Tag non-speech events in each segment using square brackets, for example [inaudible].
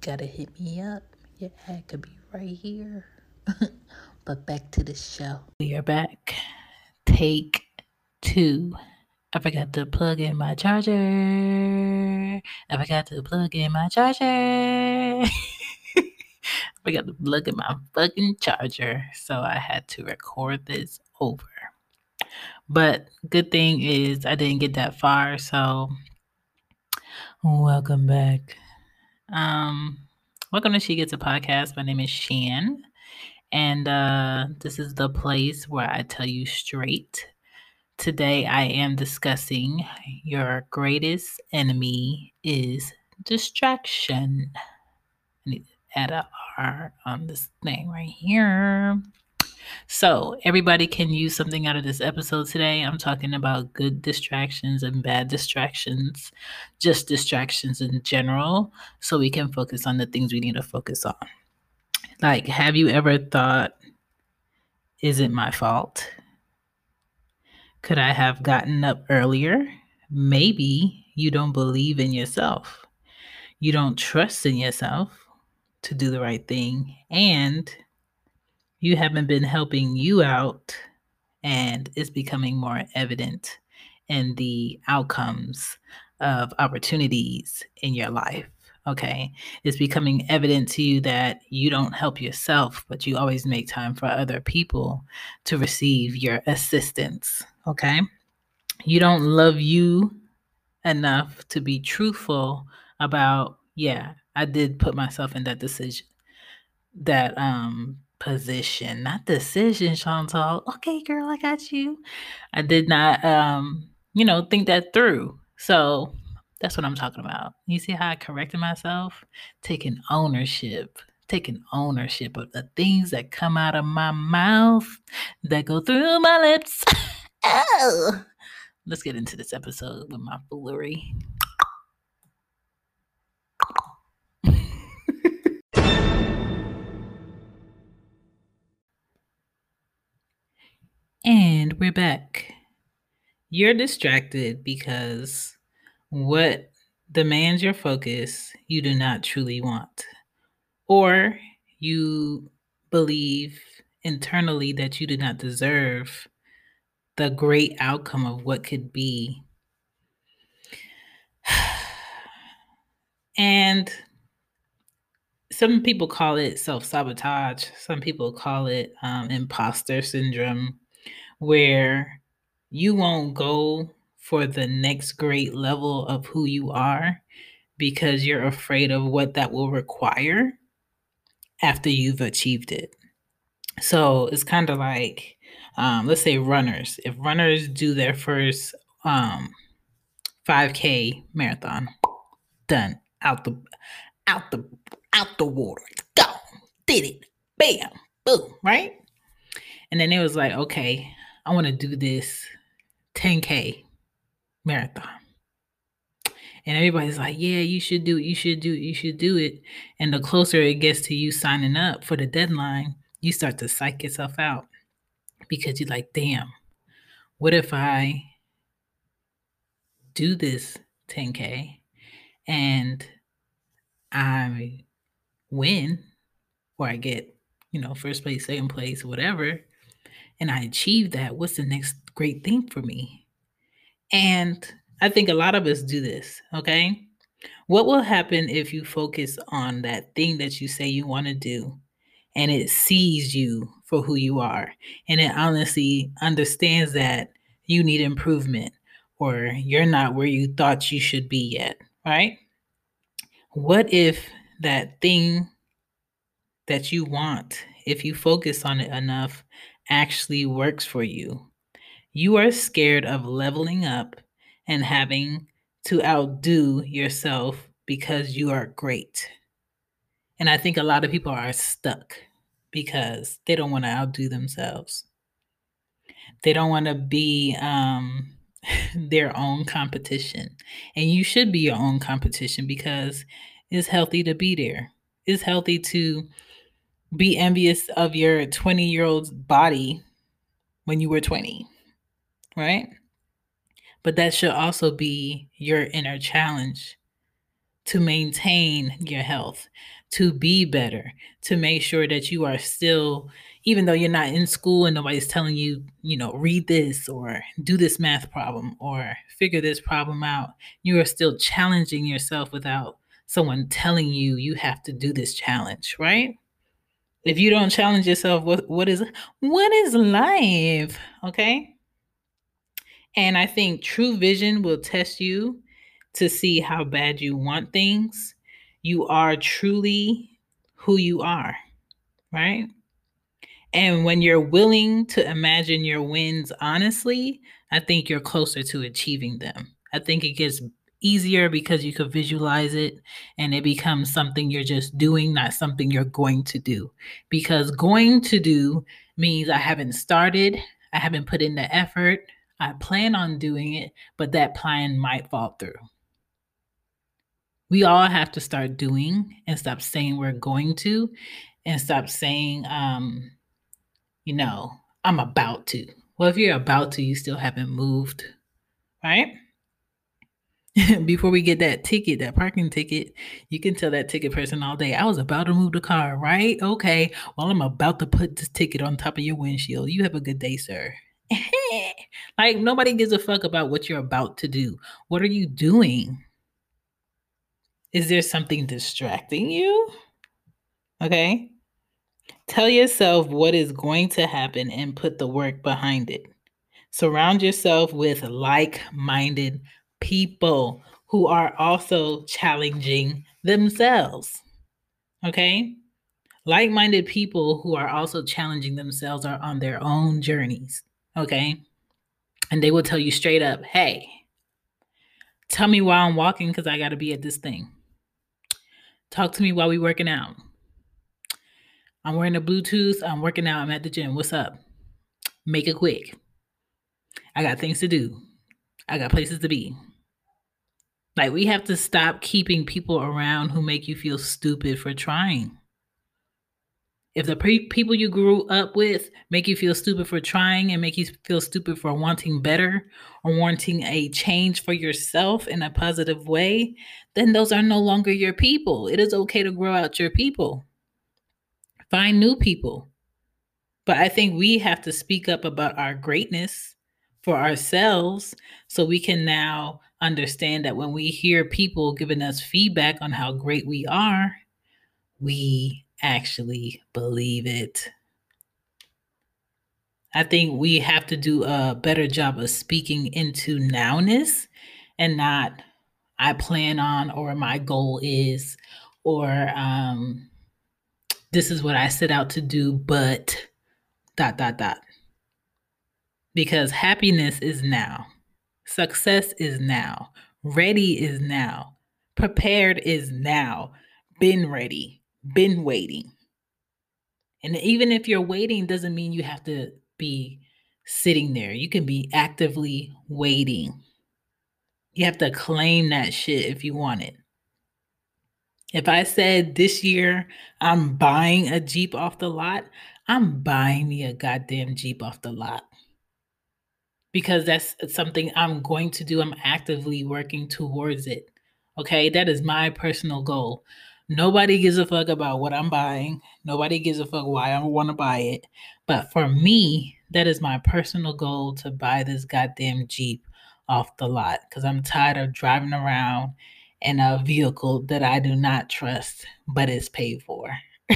gotta hit me up. Your ad could be right here. [laughs] but back to the show. We are back. Take two. I forgot to plug in my charger. I forgot to plug in my charger. [laughs] I forgot to plug in my fucking charger. So I had to record this over. But good thing is I didn't get that far. So welcome back. Um, welcome to She Gets It Podcast. My name is Shan. And uh, this is the place where I tell you straight. Today I am discussing your greatest enemy is distraction. I need to add a R on this thing right here. So, everybody can use something out of this episode today. I'm talking about good distractions and bad distractions, just distractions in general, so we can focus on the things we need to focus on. Like, have you ever thought, is it my fault? Could I have gotten up earlier? Maybe you don't believe in yourself. You don't trust in yourself to do the right thing. And you haven't been helping you out. And it's becoming more evident in the outcomes of opportunities in your life. Okay. It's becoming evident to you that you don't help yourself, but you always make time for other people to receive your assistance. Okay. You don't love you enough to be truthful about, yeah, I did put myself in that decision, that um position, not decision, Chantal. Okay, girl, I got you. I did not um, you know, think that through. So that's what I'm talking about. You see how I corrected myself? Taking ownership, taking ownership of the things that come out of my mouth, that go through my lips. [laughs] oh. Let's get into this episode with my foolery. And we're back. You're distracted because what demands your focus you do not truly want, or you believe internally that you do not deserve the great outcome of what could be. [sighs] and some people call it self sabotage, some people call it um, imposter syndrome, where you won't go for the next great level of who you are because you're afraid of what that will require after you've achieved it. So it's kind of like, um, let's say runners. If runners do their first um, 5K marathon, done out the out the out the water, go, did it, bam, boom, right? And then it was like, okay, I want to do this 10K marathon. And everybody's like, yeah, you should do it. You should do it. You should do it. And the closer it gets to you signing up for the deadline, you start to psych yourself out because you're like, damn, what if I do this 10K and I win or I get, you know, first place, second place, whatever, and I achieve that? What's the next great thing for me? And I think a lot of us do this, okay? What will happen if you focus on that thing that you say you want to do and it sees you for who you are and it honestly understands that you need improvement or you're not where you thought you should be yet, right? What if that thing that you want, if you focus on it enough, actually works for you? You are scared of leveling up and having to outdo yourself because you are great. And I think a lot of people are stuck because they don't want to outdo themselves. They don't want to be um, [laughs] their own competition. And you should be your own competition because it's healthy to be there. It's healthy to be envious of your 20 year old's body when you were 20 right? But that should also be your inner challenge to maintain your health, to be better, to make sure that you are still, even though you're not in school and nobody's telling you, you know, read this or do this math problem or figure this problem out, you are still challenging yourself without someone telling you you have to do this challenge, right? If you don't challenge yourself, what what is what is life? Okay? And I think true vision will test you to see how bad you want things. You are truly who you are, right? And when you're willing to imagine your wins honestly, I think you're closer to achieving them. I think it gets easier because you could visualize it and it becomes something you're just doing, not something you're going to do. Because going to do means I haven't started, I haven't put in the effort, I plan on doing it, but that plan might fall through. We all have to start doing and stop saying we're going to and stop saying, um, you know, I'm about to. Well, if you're about to, you still haven't moved, right? [laughs] Before we get that ticket, that parking ticket, you can tell that ticket person all day, I was about to move the car, right? Okay. Well, I'm about to put this ticket on top of your windshield. You have a good day, sir. [laughs] like nobody gives a fuck about what you're about to do. What are you doing? Is there something distracting you? Okay. Tell yourself what is going to happen and put the work behind it. Surround yourself with like minded people who are also challenging themselves. Okay. Like minded people who are also challenging themselves are on their own journeys. Okay. And they will tell you straight up, hey, tell me while I'm walking because I got to be at this thing. Talk to me while we working out. I'm wearing a Bluetooth. I'm working out. I'm at the gym. What's up? Make it quick. I got things to do. I got places to be. Like, we have to stop keeping people around who make you feel stupid for trying. If the pre- people you grew up with make you feel stupid for trying and make you feel stupid for wanting better or wanting a change for yourself in a positive way, then those are no longer your people. It is okay to grow out your people. Find new people. But I think we have to speak up about our greatness for ourselves so we can now understand that when we hear people giving us feedback on how great we are, we actually believe it. I think we have to do a better job of speaking into nowness and not I plan on or my goal is or um this is what I set out to do, but dot dot dot. Because happiness is now. Success is now. Ready is now. Prepared is now. Been ready been waiting. And even if you're waiting, doesn't mean you have to be sitting there. You can be actively waiting. You have to claim that shit if you want it. If I said this year I'm buying a Jeep off the lot, I'm buying me a goddamn Jeep off the lot. Because that's something I'm going to do. I'm actively working towards it. Okay, that is my personal goal. Nobody gives a fuck about what I'm buying. Nobody gives a fuck why I want to buy it. But for me, that is my personal goal to buy this goddamn Jeep off the lot because I'm tired of driving around in a vehicle that I do not trust, but is paid for. [laughs]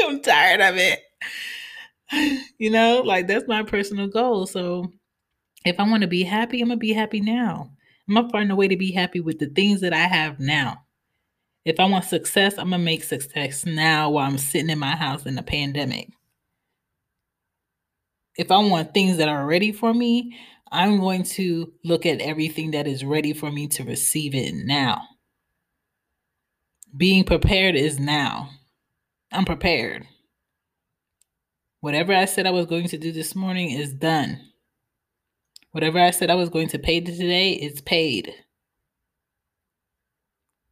I'm tired of it. [laughs] You know, like that's my personal goal. So if I want to be happy, I'm going to be happy now. I'm going to find a way to be happy with the things that I have now. If I want success, I'm going to make success now while I'm sitting in my house in the pandemic. If I want things that are ready for me, I'm going to look at everything that is ready for me to receive it now. Being prepared is now. I'm prepared. Whatever I said I was going to do this morning is done. Whatever I said I was going to pay today is paid.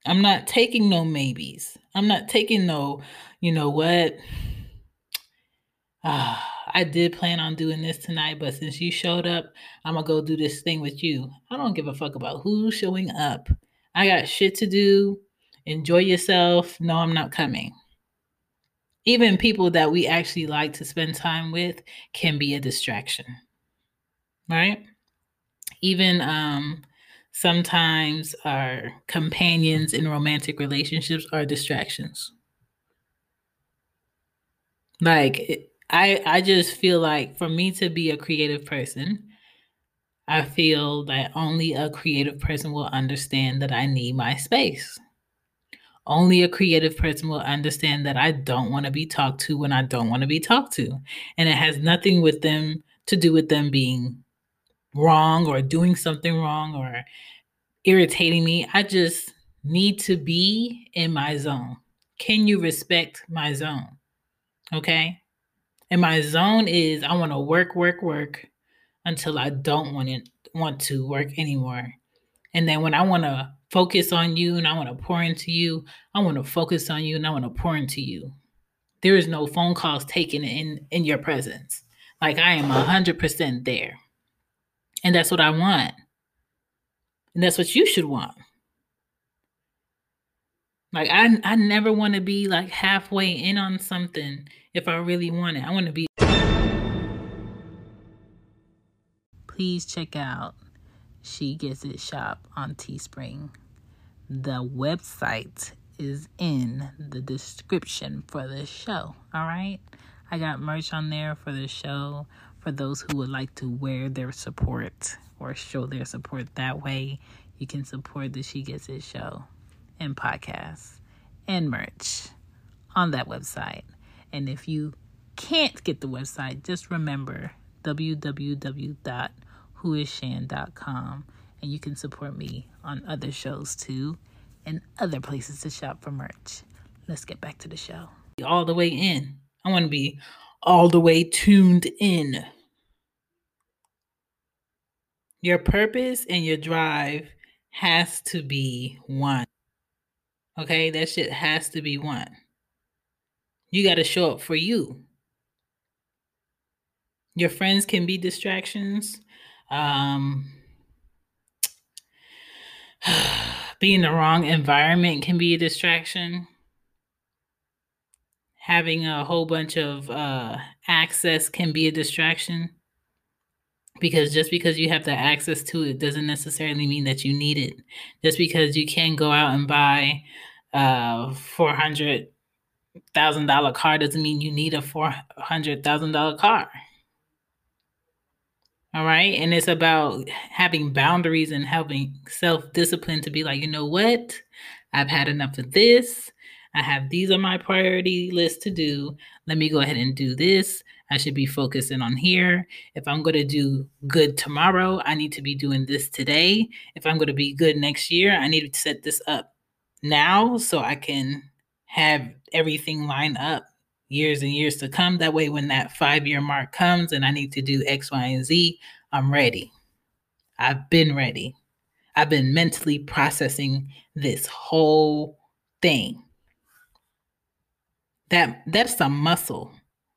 I'm not taking no maybes. I'm not taking no, you know what? Ah, I did plan on doing this tonight, but since you showed up, I'm gonna go do this thing with you. I don't give a fuck about who's showing up. I got shit to do. Enjoy yourself. No, I'm not coming. Even people that we actually like to spend time with can be a distraction. Right? Even um sometimes our companions in romantic relationships are distractions. Like I I just feel like for me to be a creative person, I feel that only a creative person will understand that I need my space. Only a creative person will understand that I don't want to be talked to when I don't want to be talked to. And it has nothing with them to do with them being wrong or doing something wrong or irritating me. I just need to be in my zone. Can you respect my zone? Okay. And my zone is I want to work, work, work until I don't want it want to work anymore. And then when I want to focus on you and I want to pour into you, I want to focus on you and I want to pour into you. There is no phone calls taken in in your presence. Like I am 100% there. And that's what I want. And that's what you should want. Like I I never want to be like halfway in on something if I really want it. I want to be Please check out She Gets It shop on Teespring. The website is in the description for the show. All right? I got merch on there for the show for those who would like to wear their support or show their support that way. You can support the She Gets It show and podcasts and merch on that website. And if you can't get the website, just remember www.whoisshan.com and you can support me on other shows too and other places to shop for merch. Let's get back to the show. All the way in. I want to be all the way tuned in. Your purpose and your drive has to be one. Okay, that shit has to be one. You got to show up for you. Your friends can be distractions. Um, [sighs] being in the wrong environment can be a distraction. Having a whole bunch of uh, access can be a distraction because just because you have the access to it doesn't necessarily mean that you need it. Just because you can go out and buy a four hundred thousand dollar car doesn't mean you need a four hundred thousand dollar car. All right? And it's about having boundaries and having self-discipline to be like you know what? I've had enough of this. I have these on my priority list to do. Let me go ahead and do this I should be focusing on here. If I'm going to do good tomorrow, I need to be doing this today. If I'm going to be good next year, I need to set this up now so I can have everything line up years and years to come. That way, when that five year mark comes and I need to do X, Y, and Z, I'm ready. I've been ready. I've been mentally processing this whole thing. That that's a muscle.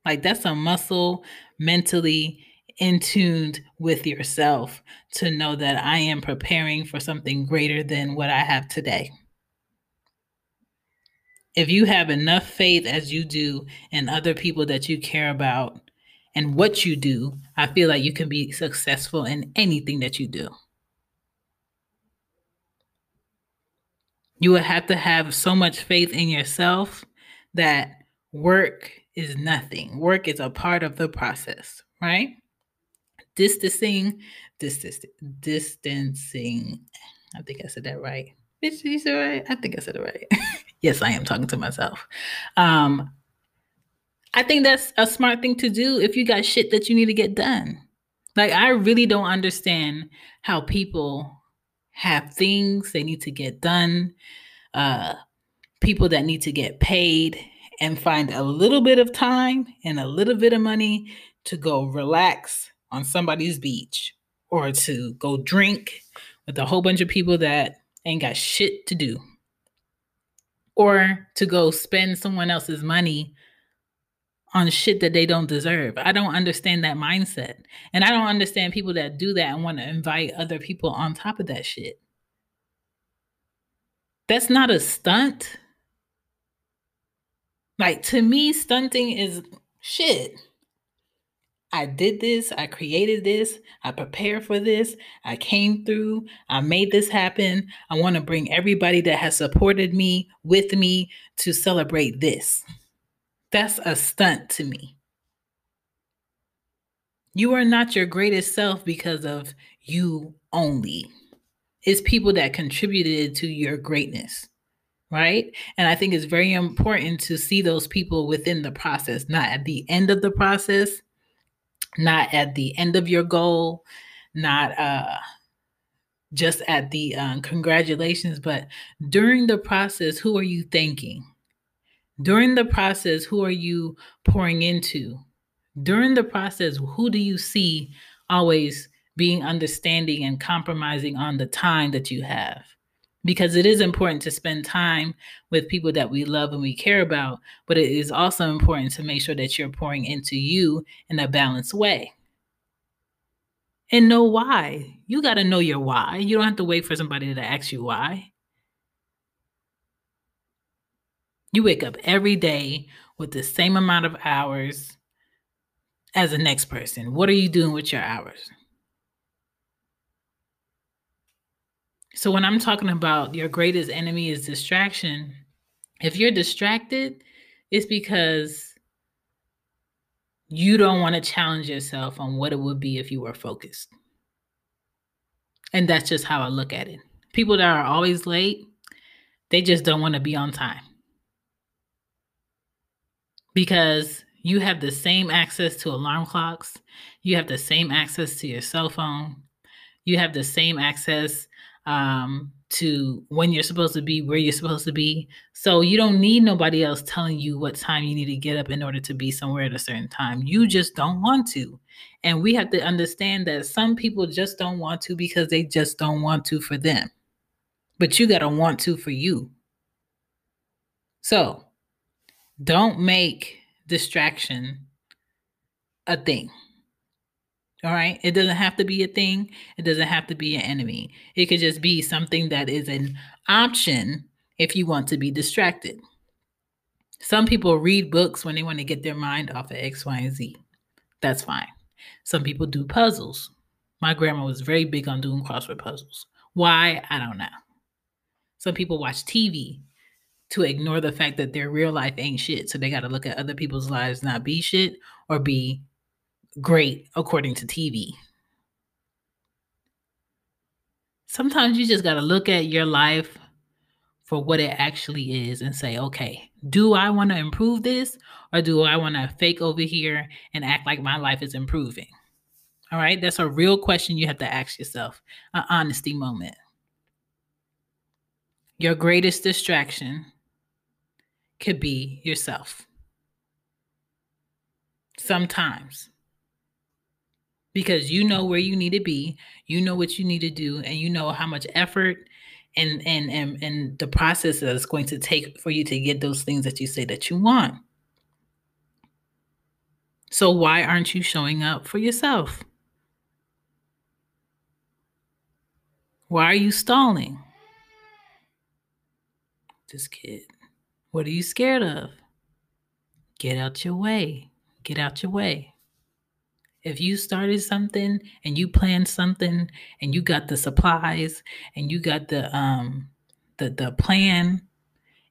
Like that's a muscle mentally in tuned with yourself to know that I am preparing for something greater than what I have today. If you have enough faith as you do in other people that you care about and what you do, I feel like you can be successful in anything that you do. You would have to have so much faith in yourself that work is nothing. Work is a part of the process, right? Distancing, distance, distancing. I think I said that right. Bitch, you said right? I think I said it right. [laughs] yes, I am talking to myself. Um, I think that's a smart thing to do if you got shit that you need to get done. Like, I really don't understand how people have things they need to get done, uh, people that need to get paid, and find a little bit of time and a little bit of money to go relax on somebody's beach or to go drink with a whole bunch of people that ain't got shit to do or to go spend someone else's money on shit that they don't deserve. I don't understand that mindset. And I don't understand people that do that and want to invite other people on top of that shit. That's not a stunt. Like to me, stunting is shit. I did this, I created this, I prepared for this, I came through, I made this happen. I want to bring everybody that has supported me with me to celebrate this. That's a stunt to me. You are not your greatest self because of you only. It's people that contributed to your greatness, right? And I think it's very important to see those people within the process, not at the end of the process, not at the end of your goal, not uh just at the um, congratulations, but during the process, who are you thanking? During the process, who are you pouring into? During the process, who do you see always being understanding and compromising on the time that you have? Because it is important to spend time with people that we love and we care about, but it is also important to make sure that you're pouring into you in a balanced way. And know why. You got to know your why. You don't have to wait for somebody to ask you why. You wake up every day with the same amount of hours as the next person. What are you doing with your hours? So, when I'm talking about your greatest enemy is distraction, if you're distracted, it's because you don't want to challenge yourself on what it would be if you were focused. And that's just how I look at it. People that are always late, they just don't want to be on time because you have the same access to alarm clocks, you have the same access to your cell phone, you have the same access um, to when you're supposed to be, where you're supposed to be. So you don't need nobody else telling you what time you need to get up in order to be somewhere at a certain time. You just don't want to. And we have to understand that some people just don't want to because they just don't want to for them. But you got to want to for you. So don't make distraction a thing. All right. It doesn't have to be a thing. It doesn't have to be an enemy. It could just be something that is an option if you want to be distracted. Some people read books when they want to get their mind off of X, Y, and Z. That's fine. Some people do puzzles. My grandma was very big on doing crossword puzzles. Why? I don't know. Some people watch TV to ignore the fact that their real life ain't shit. So they got to look at other people's lives not be shit or be great according to TV. Sometimes you just got to look at your life for what it actually is and say, okay, do I want to improve this or do I want to fake over here and act like my life is improving? All right, that's a real question you have to ask yourself, an honesty moment. Your greatest distraction could be yourself. Sometimes. Because you know where you need to be, you know what you need to do, and you know how much effort and and and, and the process that it's going to take for you to get those things that you say that you want. So why aren't you showing up for yourself? Why are you stalling? This kid. What are you scared of? Get out your way. Get out your way. If you started something and you planned something and you got the supplies and you got the um the the plan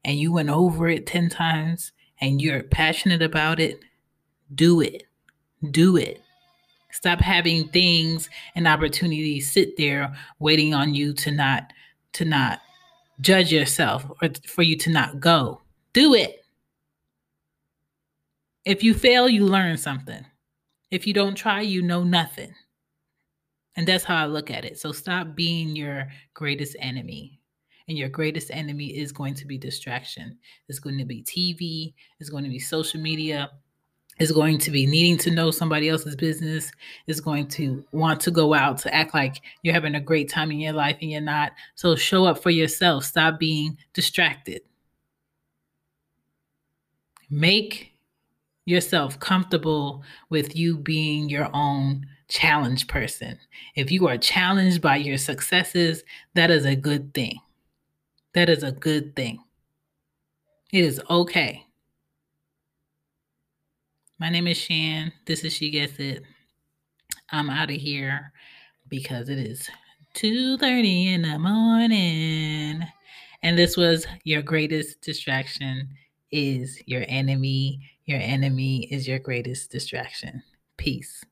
and you went over it 10 times and you're passionate about it, do it. Do it. Stop having things and opportunities sit there waiting on you to not to not judge yourself or for you to not go. Do it. If you fail, you learn something. If you don't try, you know nothing. And that's how I look at it. So stop being your greatest enemy. And your greatest enemy is going to be distraction. It's going to be TV, it's going to be social media, it's going to be needing to know somebody else's business, is going to want to go out to act like you're having a great time in your life and you're not. So show up for yourself. Stop being distracted. Make yourself comfortable with you being your own challenge person. If you are challenged by your successes, that is a good thing. That is a good thing. It is okay. My name is Shan. This is She Gets It. I'm out of here because it is 2:30 in the morning. And this was your greatest distraction is your enemy. Your enemy is your greatest distraction. Peace.